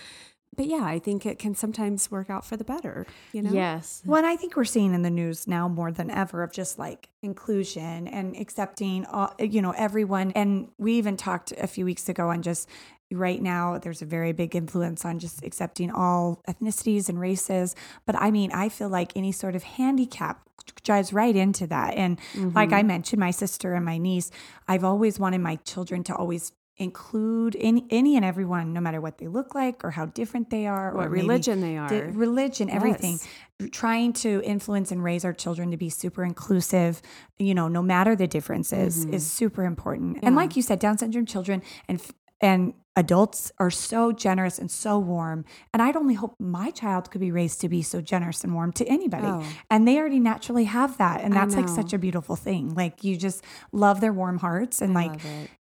B: But yeah, I think it can sometimes work out for the better, you know?
C: Yes.
A: Well, I think we're seeing in the news now more than ever of just like inclusion and accepting, all, you know, everyone. And we even talked a few weeks ago on just right now there's a very big influence on just accepting all ethnicities and races but i mean i feel like any sort of handicap drives right into that and mm-hmm. like i mentioned my sister and my niece i've always wanted my children to always include any, any and everyone no matter what they look like or how different they are
B: what or religion they are
A: religion everything yes. trying to influence and raise our children to be super inclusive you know no matter the differences mm-hmm. is super important yeah. and like you said down syndrome children and and adults are so generous and so warm. And I'd only hope my child could be raised to be so generous and warm to anybody. Oh. And they already naturally have that. And that's like such a beautiful thing. Like you just love their warm hearts. And I like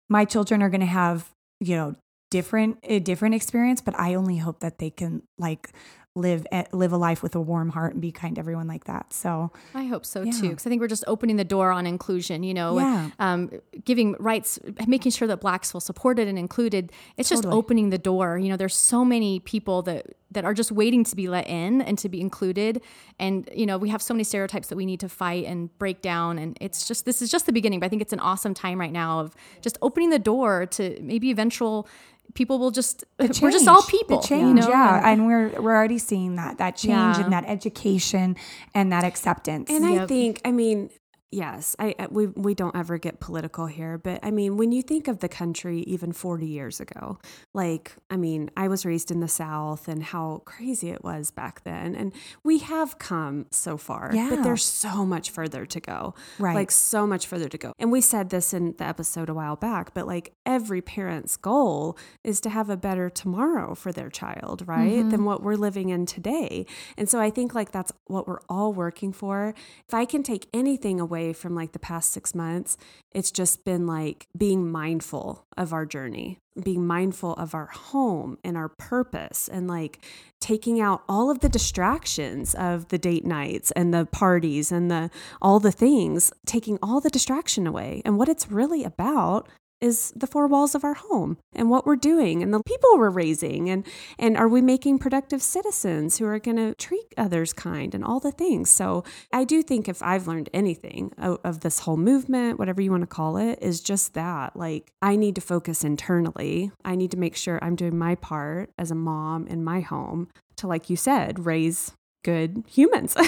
A: my children are going to have, you know, different, a different experience, but I only hope that they can like live live a life with a warm heart and be kind to everyone like that. So
C: I hope so yeah. too, because I think we're just opening the door on inclusion. You know, yeah. um, giving rights, making sure that blacks feel supported and included. It's totally. just opening the door. You know, there's so many people that that are just waiting to be let in and to be included. And you know, we have so many stereotypes that we need to fight and break down. And it's just this is just the beginning. But I think it's an awesome time right now of just opening the door to maybe eventual people will just we're just all people
A: the change you know? yeah and we're we're already seeing that that change yeah. and that education and that acceptance
B: and yep. i think i mean yes, I we we don't ever get political here, but I mean, when you think of the country even 40 years ago, like I mean, I was raised in the South and how crazy it was back then, and we have come so far, yeah. but there's so much further to go, right? Like so much further to go. And we said this in the episode a while back, but like every parent's goal is to have a better tomorrow for their child, right? Mm-hmm. Than what we're living in today. And so I think like that's what we're all working for. If I can take anything away from like the past six months, it's just been like being mindful of our journey, being mindful of our home and our purpose, and like taking out all of the distractions of the date nights and the parties and the all the things, taking all the distraction away. And what it's really about is the four walls of our home and what we're doing and the people we're raising and and are we making productive citizens who are going to treat others kind and all the things so i do think if i've learned anything of, of this whole movement whatever you want to call it is just that like i need to focus internally i need to make sure i'm doing my part as a mom in my home to like you said raise good humans.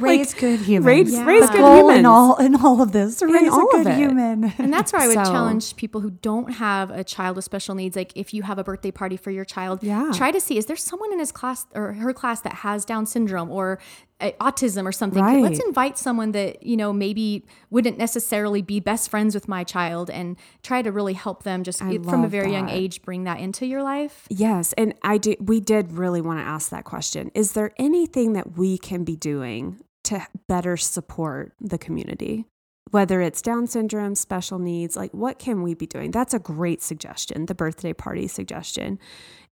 A: raise like, good humans.
B: Raise, yeah. raise good humans.
A: In all, in all of this. Raise a good human.
C: And that's where I would so. challenge people who don't have a child with special needs. Like if you have a birthday party for your child, yeah. try to see, is there someone in his class or her class that has Down syndrome or eh, autism or something right. let's invite someone that you know maybe wouldn't necessarily be best friends with my child and try to really help them just I from a very that. young age bring that into your life
B: yes and i do we did really want to ask that question is there anything that we can be doing to better support the community whether it's Down syndrome, special needs, like what can we be doing? That's a great suggestion, the birthday party suggestion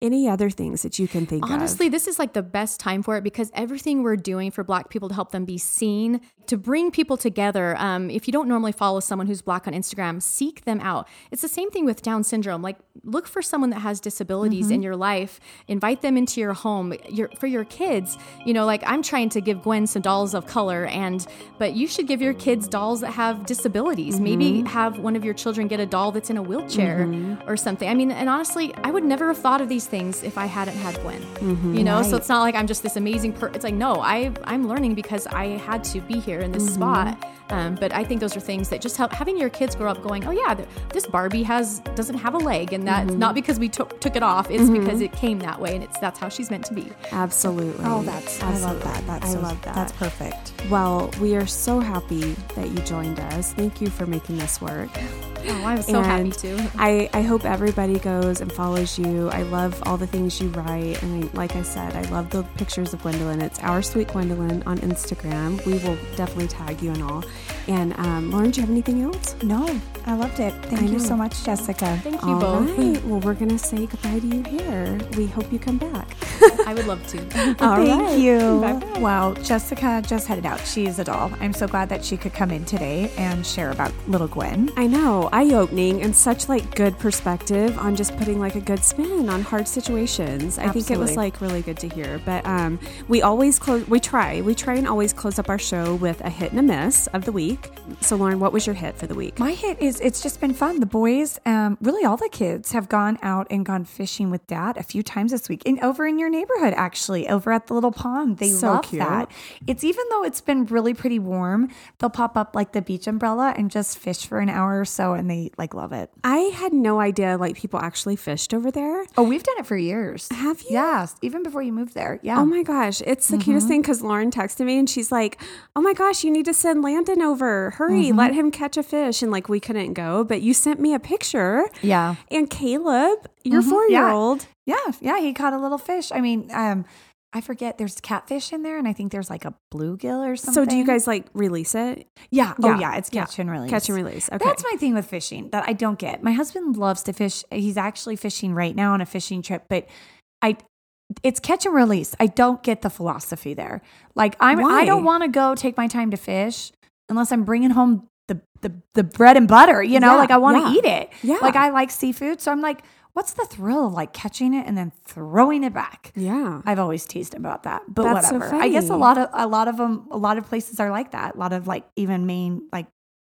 B: any other things that you can think
C: Honestly, of? Honestly, this is like the best time for it because everything we're doing for Black people to help them be seen, to bring people together. Um, if you don't normally follow someone who's Black on Instagram, seek them out. It's the same thing with Down syndrome. Like, look for someone that has disabilities mm-hmm. in your life, invite them into your home. Your, for your kids, you know, like I'm trying to give Gwen some dolls of color, and but you should give your kids dolls that have disabilities. Mm-hmm. Maybe have one of your children get a doll that's in a wheelchair mm-hmm. or something. I mean, and honestly, I would never have thought of these things if I hadn't had Gwen. Mm-hmm, you know, right. so it's not like I'm just this amazing per. It's like no, I I'm learning because I had to be here in this mm-hmm. spot. Um, but I think those are things that just help having your kids grow up going, oh yeah, this Barbie has doesn't have a leg, and that's mm-hmm. not because we took took it off. It's because mm-hmm. it came that way, and it's that's how she's meant to be.
B: Absolutely.
A: Oh, that's Absolutely. I love that. That's I so, love that. That's perfect.
B: Well, we are so happy that you joined us. Thank you for making this work.
C: Oh, I was so happy
B: And
C: to.
B: I, I hope everybody goes and follows you. I love all the things you write. And I, like I said, I love the pictures of Gwendolyn. It's Our Sweet Gwendolyn on Instagram. We will definitely tag you and all. And um, Lauren, do you have anything else?
A: No, I loved it. Thank
B: I
A: you
B: know.
A: so much, Jessica.
C: Thank you
B: All
C: both.
B: right. Well, we're going to say goodbye to you here. We hope you come back.
C: I would love to.
B: All
A: Thank
B: right.
A: you.
B: Bye-bye.
A: Well, Jessica just headed out. She's a doll. I'm so glad that she could come in today and share about little Gwen.
B: I know, eye opening and such like good perspective on just putting like a good spin on hard situations. I think it was like really good to hear. But um, we always close, we try, we try and always close up our show with a hit and a miss of the week. So, Lauren, what was your hit for the week?
A: My hit is it's just been fun. The boys, um, really all the kids have gone out and gone fishing with dad a few times this week. And over in your neighborhood, actually, over at the little pond. They
B: So
A: love
B: cute.
A: that. It's even though it's been really pretty warm, they'll pop up like the beach umbrella and just fish for an hour or so and they like love it.
B: I had no idea like people actually fished over there.
A: Oh, we've done it for years.
B: Have you?
A: Yes, even before you moved there. Yeah.
B: Oh my gosh, it's the
A: Mm-hmm.
B: cutest thing because Lauren texted me and she's like, Oh my gosh, you need to send Landon over. Hurry,
A: Mm-hmm.
B: let him catch a fish. And like, we couldn't go, but you sent me a picture.
A: yeah.
B: And Caleb, your
A: Mhm,
B: four year old,
A: Yeah, yeah, he caught a little fish. I mean, um, I forget. There's catfish in there, and I think there's like a bluegill or something.
B: So do you guys like release it?
A: Yeah.
B: Oh, yeah.
A: Oh, yeah. It's
B: Yeah.
A: catch and release.
B: Catch and release. Okay.
A: That's my thing with fishing that I don't get. My husband loves to fish. He's actually fishing right now on a fishing trip, but I. It's catch and release. I don't get the philosophy there. Like I'm,
B: Why?
A: I don't want to go take my time to fish unless I'm bringing home the the, the bread and butter. You know,
B: Yeah,
A: like I want to
B: yeah.
A: eat it.
B: Yeah.
A: Like I like seafood, so I'm like, what's the thrill of like catching it and then throwing it back?
B: yeah.
A: I've always teased him about that, but
B: That's so
A: whatever. I guess a lot of a lot of them, a lot of places are like that. A lot of like even main like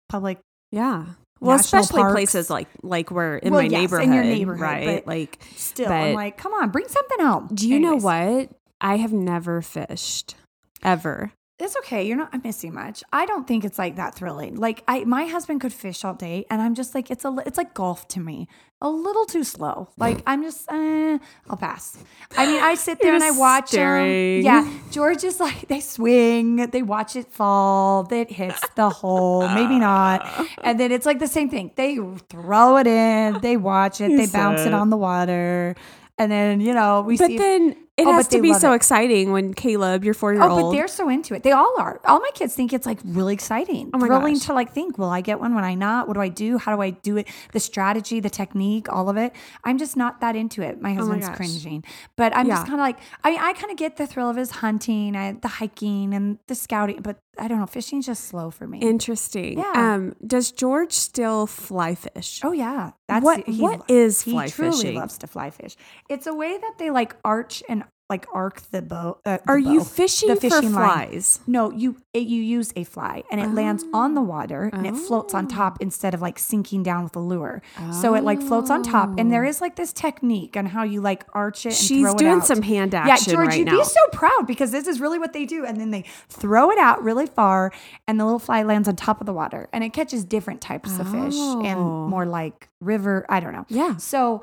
A: public.
B: Yeah. Well, especially
A: parks.
B: places like like we're in
A: Well,
B: my
A: yes, in
B: neighborhood,
A: your neighborhood,
B: right?
A: but
B: Like,
A: Still,
B: But-
A: I'm like, come on, bring something home.
B: do you
A: Anyways,
B: know what? I have never fished ever.
A: It's okay. You're not missing much. I don't think it's like that thrilling. Like I, my husband could fish all day, and I'm just like, it's a, it's like golf to me. A little too slow. Like I'm just, uh, I'll pass. I mean, I sit there and I watch them. Yeah, George is like, they swing, they watch it fall, it hits the hole, maybe not, and then it's like the same thing. They throw it in, they watch it, they bounce it
B: said.
A: on the water, and then you know we
B: But
A: see.
B: then it
A: Oh,
B: has to be so
A: it.
B: exciting when Caleb, your four year old.
A: Oh, but they're so into it. They all are. All my kids think it's like really exciting,
B: Oh my
A: thrilling
B: gosh.
A: to like think. Will I get one? When I not? What do I do? How do I do it? The strategy, the technique, all of it. I'm just not that into it. My oh husband's
B: Oh gosh.
A: cringing, but I'm just kind of like I mean, I kind of get the thrill of his hunting, I, the hiking, and the scouting. But I don't know, fishing's just slow for me.
B: interesting.
A: Yeah.
B: Um, does George still fly fish?
A: Oh yeah, that's
B: What-
A: he-
B: what is
A: he
B: fly
A: truly
B: fishing?
A: loves to fly fish. It's a way that they like arch and like arc the bow. Uh, the
B: Are you fishing,
A: the
B: for
A: line.
B: flies?
A: No, you it, you use a fly and it lands on the water and it floats on
B: Oh.
A: top instead of like sinking down with a lure. So it like floats on top and there is like this technique on how you like arch it. And
B: She's
A: it
B: doing
A: out.
B: some hand action.
A: Yeah, George,
B: right
A: you'd
B: now.
A: be so proud because this is really what they do. And then they throw it out really far, and the little fly lands on top of the water, and it catches different types of fish
B: Oh.
A: and more like river. I don't know.
B: Yeah.
A: So.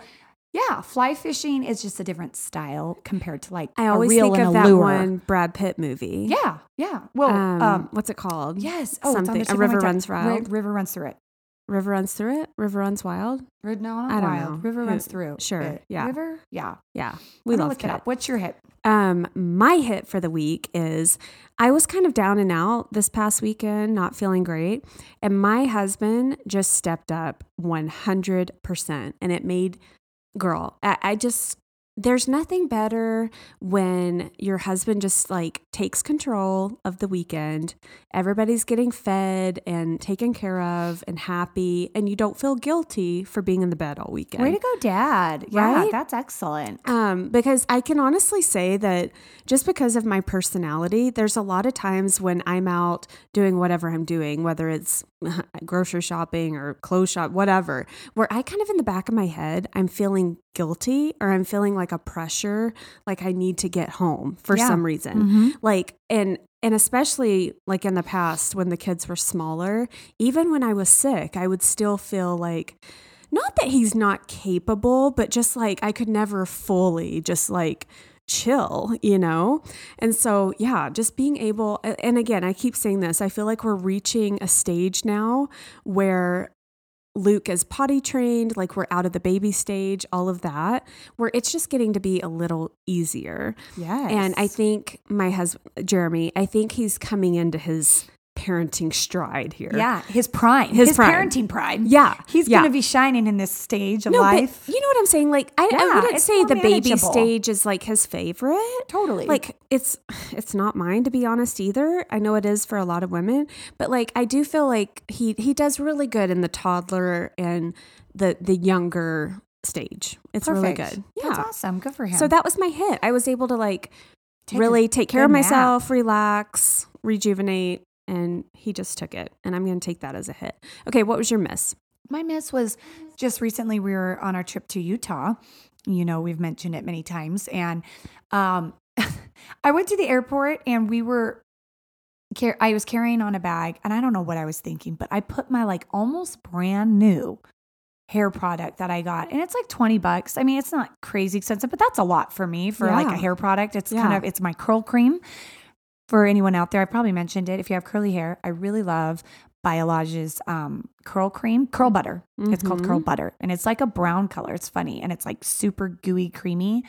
A: Yeah, fly fishing is just a different style compared to like
B: I always
A: reel
B: think
A: and
B: of
A: a
B: that
A: lure.
B: one Brad Pitt movie.
A: Yeah, yeah. Well,
B: Um,
A: um,
B: what's it called?
A: Yes. Oh,
B: something. A river runs wild.
A: river runs through it.
B: River runs through it. River runs wild.
A: No, not
B: I don't
A: wild.
B: know.
A: River runs through.
B: sure,
A: it.
B: yeah.
A: River. Yeah.
B: Yeah,
A: We
B: we love
A: look it up. What's your hit?
B: Um, my hit for the week is I was kind of down and out this past weekend, not feeling great. And my husband just stepped up 100%. And it made, girl, I, I just, there's nothing better when your husband just like takes control of the weekend. Everybody's getting fed and taken care of and happy, and you don't feel guilty for being in the bed all weekend.
A: Way to go, Dad. Yeah, that's excellent.
B: Um, because I can honestly say that just because of my personality, there's a lot of times when I'm out doing whatever I'm doing, whether it's grocery shopping or clothes shop, whatever, where I kind of in the back of my head, I'm feeling guilty or I'm feeling like a pressure, like I need to get home for
A: Yeah.
B: some reason.
A: Mhm.
B: Like, and, and especially like in the past when the kids were smaller, even when I was sick, I would still feel like, not that he's not capable, but just like I could never fully just like chill, you know? And so, yeah, just being able, and again, I keep saying this, I feel like we're reaching a stage now where Luke is potty trained, like we're out of the baby stage, all of that, where it's just getting to be a little easier.
A: Yes.
B: And I think my husband, Jeremy, I think he's coming into his parenting stride here.
A: Yeah, his prime,
B: His
A: his,
B: prime.
A: parenting prime.
B: Yeah,
A: he's
B: yeah.
A: going to be shining in this stage of
B: No,
A: life.
B: you know what I'm saying? Like, I, I wouldn't say the baby stage is like his favorite.
A: Totally.
B: Like, it's it's not mine to be honest either. I know it is for a lot of women, but like, I do feel like he he does really good in the toddler and the the younger stage. It's really
A: Perfect.
B: good.
A: That's awesome. Good for him.
B: So that was my hit. I was able to like
A: Take
B: really take care of
A: good nap.
B: myself, relax, rejuvenate, and he just took it. And I'm going to take that as a hit. Okay, what was your miss?
A: My miss was just recently we were on our trip to Utah. You know, we've mentioned it many times. And um, I went to the airport and we were, I was carrying on a bag and I don't know what I was thinking, but I put my like almost brand new hair product that I got. And it's like 20 bucks. I mean, it's not crazy expensive, but that's a lot for me for like a hair product. It's
B: Yeah.
A: kind of, it's my curl cream. For anyone out there, I probably mentioned it. If you have curly hair, I really love Biolage's um, curl cream, curl butter. It's called curl butter, and it's like a brown color. It's funny, and it's like super gooey, creamy.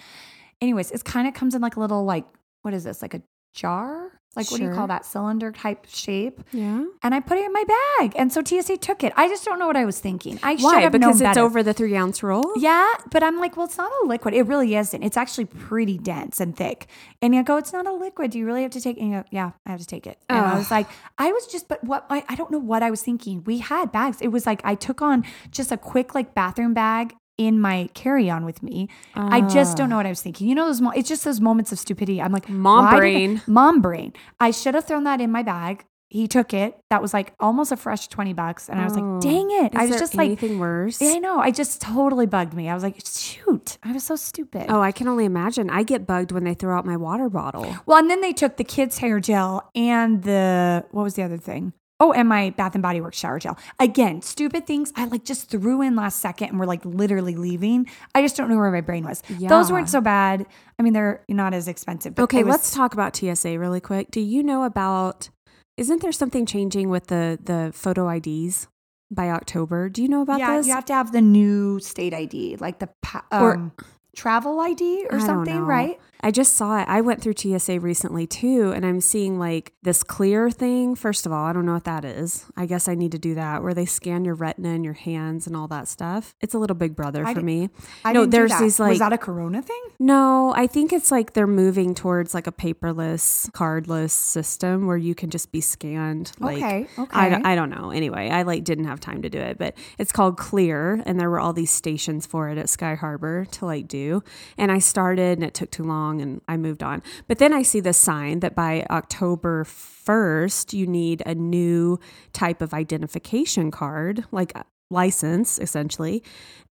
A: Anyways, it kind of comes in like a little like what is this? Like a jar? Like what do you call that cylinder type shape?
B: Yeah.
A: And I put it in my bag, and so TSA took it. I just don't know what I was thinking. I should
B: Why?
A: have
B: Because
A: known
B: it's
A: better.
B: over the three ounce roll?
A: Yeah, but I'm like, well, it's not a liquid. It really isn't. It's actually pretty dense and thick. And you go, it's not a liquid. Do you really have to take it? And you go, yeah, I have to take it. And I was like, I was just, but what, I, I don't know what I was thinking. We had bags. It was like, I took on just a quick like bathroom bag in my carry on with me. I just don't know what I was thinking. You know, those, mo- it's just those moments of stupidity. I'm like,
B: Mom
A: why did I-
B: brain.
A: mom brain. I should have thrown that in my bag. He took it. That was like almost a fresh 20 bucks. And I was
B: Oh.
A: like, dang it.
B: Is
A: I was
B: there
A: just like,
B: anything worse?
A: yeah, I know. I just totally bugged me. I was like, shoot, I was so stupid.
B: Oh, I can only imagine. I get bugged when they throw out my water bottle.
A: Well, and then they took the kids' hair gel and the, what was the other thing? Oh, and my Bath and Body Works shower gel. Again, stupid things I like just threw in last second and were like literally leaving. I just don't know where my brain was.
B: Yeah.
A: Those weren't so bad. I mean, they're not as expensive.
B: Okay,
A: was-
B: let's talk about TSA really quick. Do you know about? Isn't there something changing with the the photo IDs by October? Do you know about
A: yeah,
B: this?
A: you have to have the new state ID, like the pa-
B: Or-
A: um, travel ID or
B: I
A: something, right?
B: I just saw it. I went through TSA recently too, and I'm seeing like this clear thing. First of all, I don't know what that is. I guess I need to do that where they scan your retina and your hands and all that stuff. It's a little big brother
A: I
B: for me.
A: I
B: no, there's these like
A: was that a Corona thing?
B: No, I think it's like they're moving towards like a paperless, cardless system where you can just be scanned. Like,
A: Okay, okay.
B: don't- I don't know. Anyway, I like didn't have time to do it, but it's called Clear, and there were all these stations for it at Sky Harbor to like do. And I started, and it took too long, and I moved on. But then I see this sign that by October first, you need a new type of identification card, like license, essentially.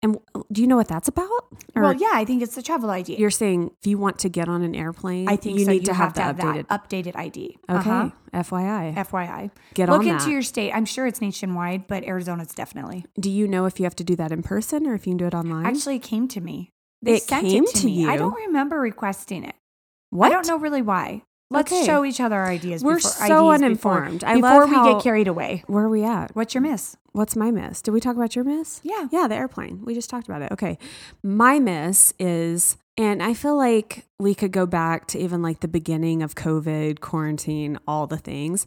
B: And do you know what that's about? Or-
A: well, yeah, I think it's the travel ID.
B: you're saying if you want to get on an airplane,
A: I think
B: you
A: so.
B: need
A: you
B: to have,
A: have,
B: the
A: to
B: updated.
A: that updated ID.
B: okay,
A: Uh-huh.
B: FYI.
A: FYI.
B: Get
A: Look
B: on
A: into
B: that.
A: your state. I'm sure it's nationwide, but Arizona's definitely.
B: Do you know if you have to do that in person or if you can do it online?
A: Actually, it came to me. They
B: It came
A: it to,
B: to
A: me. I don't remember requesting it.
B: what?
A: I don't know really why. Let's
B: Okay.
A: show each other our ideas.
B: We're
A: before,
B: so
A: before-
B: uninformed. I
A: Before, we
B: how-
A: get carried away.
B: Where are we at?
A: What's your miss?
B: What's my miss? Did we talk about your miss?
A: Yeah.
B: Yeah, the airplane. We just talked about it. Okay. My miss is, and I feel like we could go back to even like the beginning of COVID, quarantine, all the things.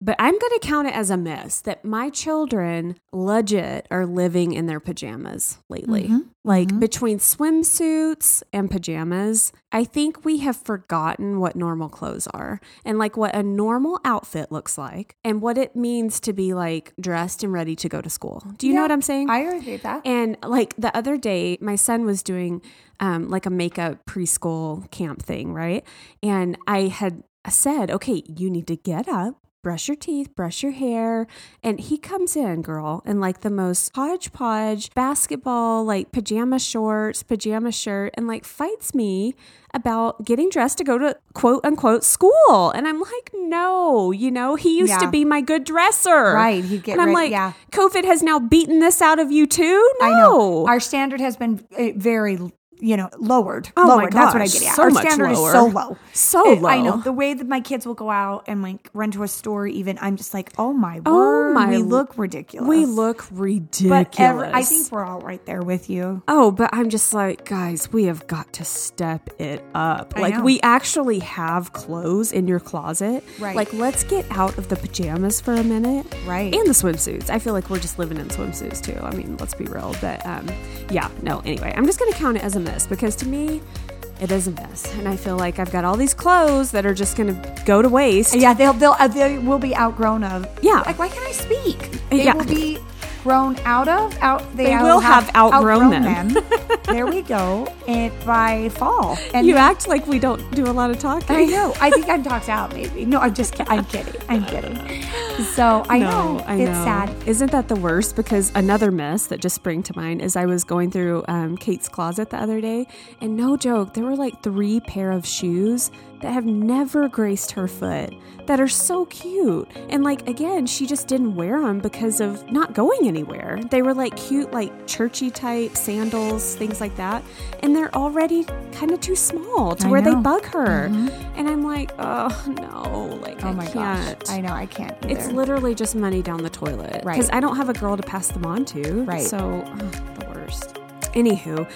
B: But I'm going to count it as a miss that my children legit are living in their pajamas lately.
A: Mhm.
B: Like
A: Mhm.
B: between swimsuits and pajamas, I think we have forgotten what normal clothes are and like what a normal outfit looks like and what it means to be like dressed and ready to go to school. Do you know what I'm saying?
A: I agree with that.
B: And like the other day, my son was doing um, like a makeup preschool camp thing, right? And I had said, okay, you need to get up, brush your teeth, brush your hair. And he comes in, girl, in like the most hodgepodge basketball, like pajama shorts, pajama shirt, and like fights me about getting dressed to go to quote unquote school. And I'm like, no, you know, he used to be my good dresser.
A: Right, he'd get
B: and I'm
A: rid-
B: like,
A: yeah.
B: COVID has now beaten this out of you too? No.
A: I know. Our standard has been uh, very you know, lowered.
B: Oh my
A: lowered. That's what I
B: gosh,
A: get at.
B: so
A: Our
B: much
A: standard
B: lower.
A: is so low.
B: So
A: It- I know the way that my kids will go out and like run to a store. Even I'm just like, oh my
B: Oh
A: word,
B: my
A: we look ridiculous.
B: We look ridiculous.
A: but ever, I think we're all right there with you.
B: Oh, but I'm just like, guys, we have got to step it up.
A: I
B: like,
A: know.
B: we actually have clothes in your closet.
A: Right.
B: Like, let's get out of the pajamas for a minute.
A: Right.
B: And the swimsuits. I feel like we're just living in swimsuits too. I mean, let's be real. But um, yeah, no, anyway, I'm just going to count it as a miss because to me, it is a miss. And I feel like I've got all these clothes that are just going to go to waste.
A: Yeah, they'll they'll uh, they will be outgrown of.
B: Yeah.
A: like why can't I speak? They
B: Yeah.
A: will be grown out of out. They,
B: They will have outgrown them.
A: there we go. And by fall, and
B: You act like we don't do a lot of talking.
A: I know. I think I'm talked out. Maybe no. I'm just. I'm kidding. I'm kidding. So I know
B: I
A: it's
B: know.
A: sad.
B: Isn't that the worst? Because another mess that just sprang to mind is I was going through um, Kate's closet the other day, and no joke, there were like three pair of shoes that have never graced her foot that are so cute. And like again, she just didn't wear them because of not going anywhere. They were like cute, like churchy type sandals, things like that, and they're already kind of too small to
A: I
B: where they
A: know. Mm-hmm.
B: bug her. And I'm like, oh no, like
A: Oh
B: I
A: my
B: can't.
A: gosh. I know. I can't. Either.
B: It's literally just money down the toilet.
A: Right.
B: Because I don't have a girl to pass them on to.
A: Right.
B: So, ugh, the worst. Anywho,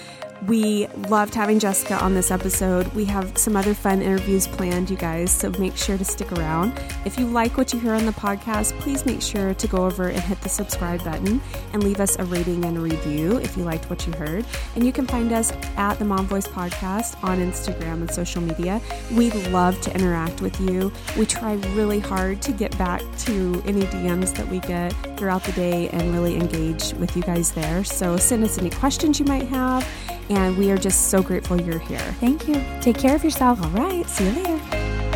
B: we loved having Jessica on this episode. We have some other fun interviews planned, you guys, so make sure to stick around. If you like what you hear on the podcast, please make sure to go over and hit the subscribe button and leave us a rating and a review if you liked what you heard. And you can find us at the Mom Voice Podcast on Instagram and social media. We love to interact with you. We try really hard to get back to any DMs that we get throughout the day and really engage with you guys there. So send us any questions you might have. And we are just so grateful you're here.
A: Thank you. Take care of yourself.
B: All right. See you later.